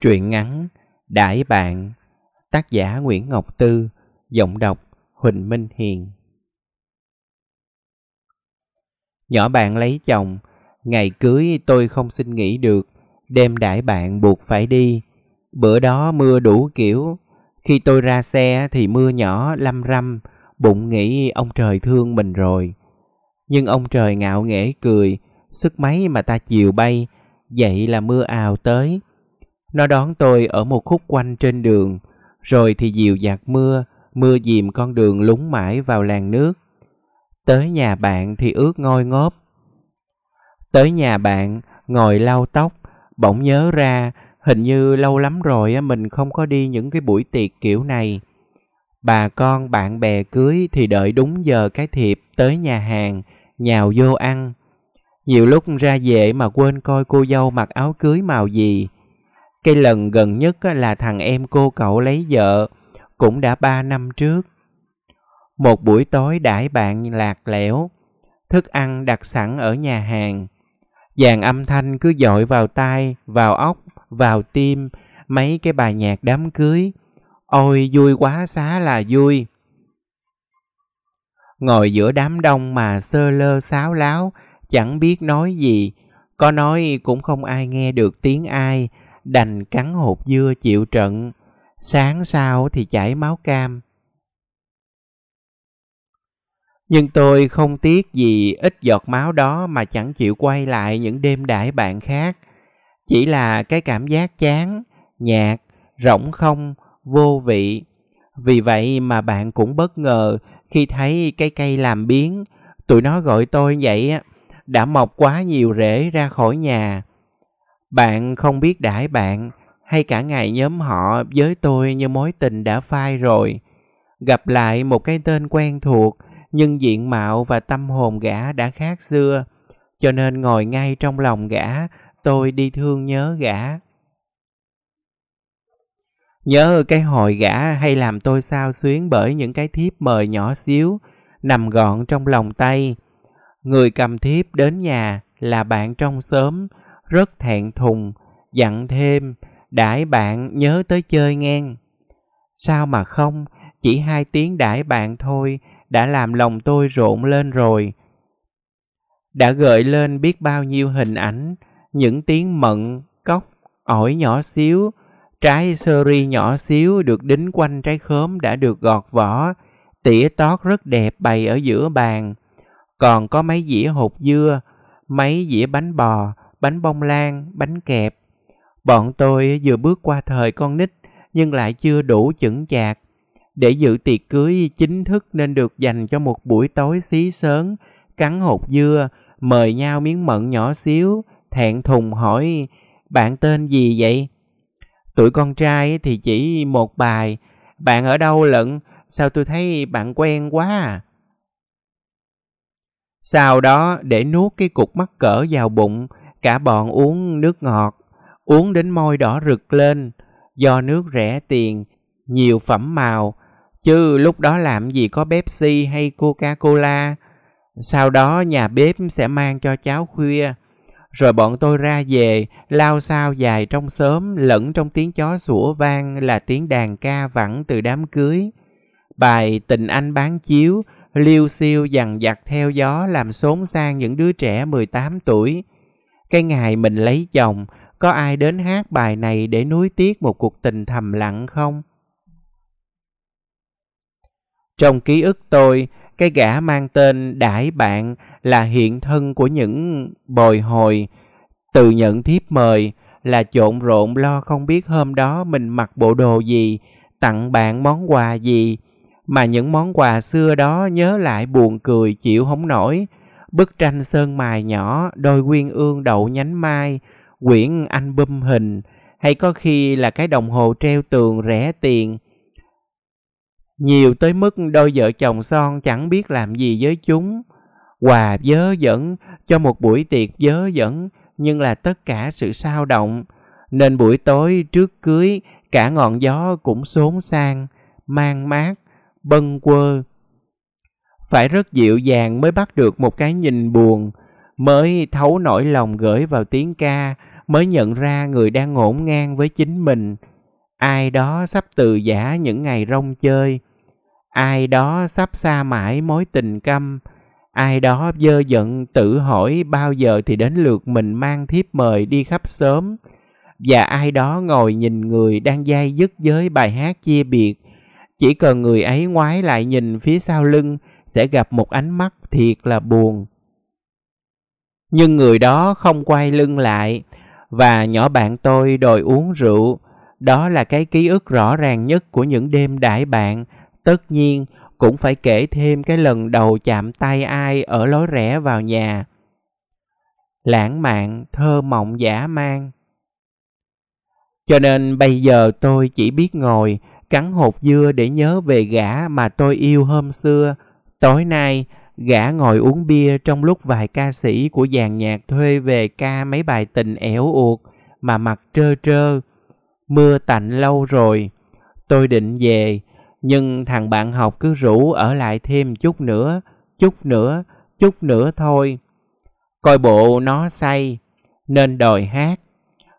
Truyện ngắn Đãi bạn, Tác giả Nguyễn Ngọc Tư, Giọng đọc Huỳnh Minh Hiền. Nhỏ bạn lấy chồng, Ngày cưới tôi không xin nghỉ được, Đêm đãi bạn buộc phải đi. Bữa đó mưa đủ kiểu, Khi tôi ra xe thì mưa nhỏ lâm râm, Bụng nghĩ ông trời thương mình rồi. Nhưng ông trời ngạo nghễ cười, Sức máy mà ta chiều bay, Vậy là mưa ào tới nó đón tôi ở một khúc quanh trên đường, rồi thì dịu dạt mưa, mưa dìm con đường lúng mãi vào làng nước. Tới nhà bạn thì ướt ngôi ngóp. Tới nhà bạn, ngồi lau tóc, bỗng nhớ ra hình như lâu lắm rồi mình không có đi những cái buổi tiệc kiểu này. Bà con bạn bè cưới thì đợi đúng giờ cái thiệp tới nhà hàng, nhào vô ăn. Nhiều lúc ra về mà quên coi cô dâu mặc áo cưới màu gì, cái lần gần nhất là thằng em cô cậu lấy vợ, cũng đã ba năm trước. Một buổi tối đãi bạn lạc lẽo, thức ăn đặt sẵn ở nhà hàng. Dàn âm thanh cứ dội vào tai, vào óc, vào tim, mấy cái bài nhạc đám cưới. Ôi vui quá xá là vui. Ngồi giữa đám đông mà sơ lơ sáo láo, chẳng biết nói gì. Có nói cũng không ai nghe được tiếng ai, đành cắn hột dưa chịu trận, sáng sau thì chảy máu cam. Nhưng tôi không tiếc gì ít giọt máu đó mà chẳng chịu quay lại những đêm đãi bạn khác. Chỉ là cái cảm giác chán, nhạt, rỗng không, vô vị. Vì vậy mà bạn cũng bất ngờ khi thấy cây cây làm biến, tụi nó gọi tôi vậy đã mọc quá nhiều rễ ra khỏi nhà. Bạn không biết đãi bạn hay cả ngày nhóm họ với tôi như mối tình đã phai rồi. Gặp lại một cái tên quen thuộc nhưng diện mạo và tâm hồn gã đã khác xưa. Cho nên ngồi ngay trong lòng gã, tôi đi thương nhớ gã. Nhớ cái hồi gã hay làm tôi sao xuyến bởi những cái thiếp mời nhỏ xíu, nằm gọn trong lòng tay. Người cầm thiếp đến nhà là bạn trong xóm, rất thẹn thùng, dặn thêm, đãi bạn nhớ tới chơi ngang. Sao mà không, chỉ hai tiếng đãi bạn thôi đã làm lòng tôi rộn lên rồi. Đã gợi lên biết bao nhiêu hình ảnh, những tiếng mận, cốc, ổi nhỏ xíu, trái sơ ri nhỏ xíu được đính quanh trái khóm đã được gọt vỏ, tỉa tót rất đẹp bày ở giữa bàn. Còn có mấy dĩa hột dưa, mấy dĩa bánh bò, bánh bông lan, bánh kẹp. Bọn tôi vừa bước qua thời con nít nhưng lại chưa đủ chững chạc. Để dự tiệc cưới chính thức nên được dành cho một buổi tối xí sớn, cắn hột dưa, mời nhau miếng mận nhỏ xíu, thẹn thùng hỏi bạn tên gì vậy? Tuổi con trai thì chỉ một bài, bạn ở đâu lận, sao tôi thấy bạn quen quá à? Sau đó để nuốt cái cục mắc cỡ vào bụng, Cả bọn uống nước ngọt, uống đến môi đỏ rực lên, do nước rẻ tiền, nhiều phẩm màu, chứ lúc đó làm gì có Pepsi hay Coca-Cola. Sau đó nhà bếp sẽ mang cho cháo khuya, rồi bọn tôi ra về, lao sao dài trong xóm, lẫn trong tiếng chó sủa vang là tiếng đàn ca vẳng từ đám cưới. Bài Tình Anh bán chiếu, liêu siêu dằn dặt theo gió làm xốn sang những đứa trẻ 18 tuổi. Cái ngày mình lấy chồng, có ai đến hát bài này để nuối tiếc một cuộc tình thầm lặng không? Trong ký ức tôi, cái gã mang tên Đãi Bạn là hiện thân của những bồi hồi. Từ nhận thiếp mời là trộn rộn lo không biết hôm đó mình mặc bộ đồ gì, tặng bạn món quà gì. Mà những món quà xưa đó nhớ lại buồn cười chịu không nổi bức tranh sơn mài nhỏ, đôi quyên ương đậu nhánh mai, quyển anh hình, hay có khi là cái đồng hồ treo tường rẻ tiền. Nhiều tới mức đôi vợ chồng son chẳng biết làm gì với chúng. Quà dớ dẫn cho một buổi tiệc dớ dẫn, nhưng là tất cả sự sao động. Nên buổi tối trước cưới, cả ngọn gió cũng xốn sang, mang mát, bâng quơ, phải rất dịu dàng mới bắt được một cái nhìn buồn, mới thấu nỗi lòng gửi vào tiếng ca, mới nhận ra người đang ngổn ngang với chính mình. Ai đó sắp từ giả những ngày rong chơi ai đó sắp xa mãi mối tình câm ai đó dơ giận tự hỏi bao giờ thì đến lượt mình mang thiếp mời đi khắp sớm và ai đó ngồi nhìn người đang dai dứt với bài hát chia biệt. Chỉ cần người ấy ngoái lại nhìn phía sau lưng sẽ gặp một ánh mắt thiệt là buồn. Nhưng người đó không quay lưng lại, và nhỏ bạn tôi đòi uống rượu. Đó là cái ký ức rõ ràng nhất của những đêm đãi bạn. Tất nhiên, cũng phải kể thêm cái lần đầu chạm tay ai ở lối rẽ vào nhà. Lãng mạn, thơ mộng giả mang. Cho nên bây giờ tôi chỉ biết ngồi, cắn hột dưa để nhớ về gã mà tôi yêu hôm xưa tối nay, gã ngồi uống bia trong lúc vài ca sĩ của dàn nhạc thuê về ca mấy bài tình ẻo uột mà mặt trơ trơ, mưa tạnh lâu rồi. Tôi định về, nhưng thằng bạn học cứ rủ ở lại thêm chút nữa chút nữa chút nữa thôi. Coi bộ nó say, nên đòi hát.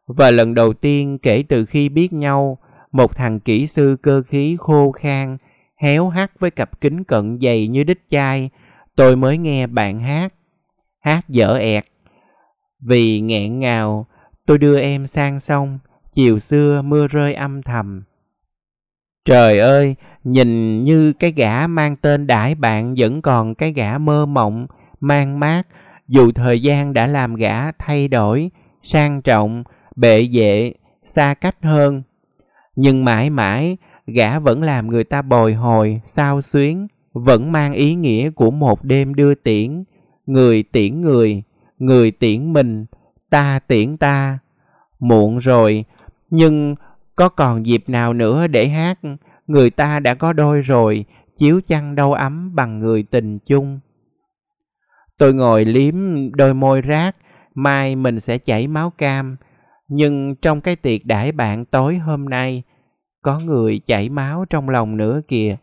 Và lần đầu tiên kể từ khi biết nhau, một thằng kỹ sư cơ khí khô khan héo hắt với cặp kính cận dày như đít chai. Tôi mới nghe bạn hát. Hát dở ẹt. Vì nghẹn ngào, tôi đưa em sang sông. Chiều xưa mưa rơi âm thầm. Trời ơi, nhìn như cái gã mang tên đãi bạn vẫn còn cái gã mơ mộng, mang mát. Dù thời gian đã làm gã thay đổi, sang trọng, bệ vệ, xa cách hơn. Nhưng mãi mãi gã vẫn làm người ta bồi hồi, sao xuyến, vẫn mang ý nghĩa của một đêm đưa tiễn. Người tiễn người người tiễn mình, ta tiễn ta. Muộn rồi, nhưng có còn dịp nào nữa để hát? Người ta đã có đôi rồi, chiếu chăn đâu ấm bằng người tình chung. Tôi ngồi liếm đôi môi rác, mai mình sẽ chảy máu cam. Nhưng trong cái tiệc đãi bạn tối hôm nay có người chảy máu trong lòng nữa kìa.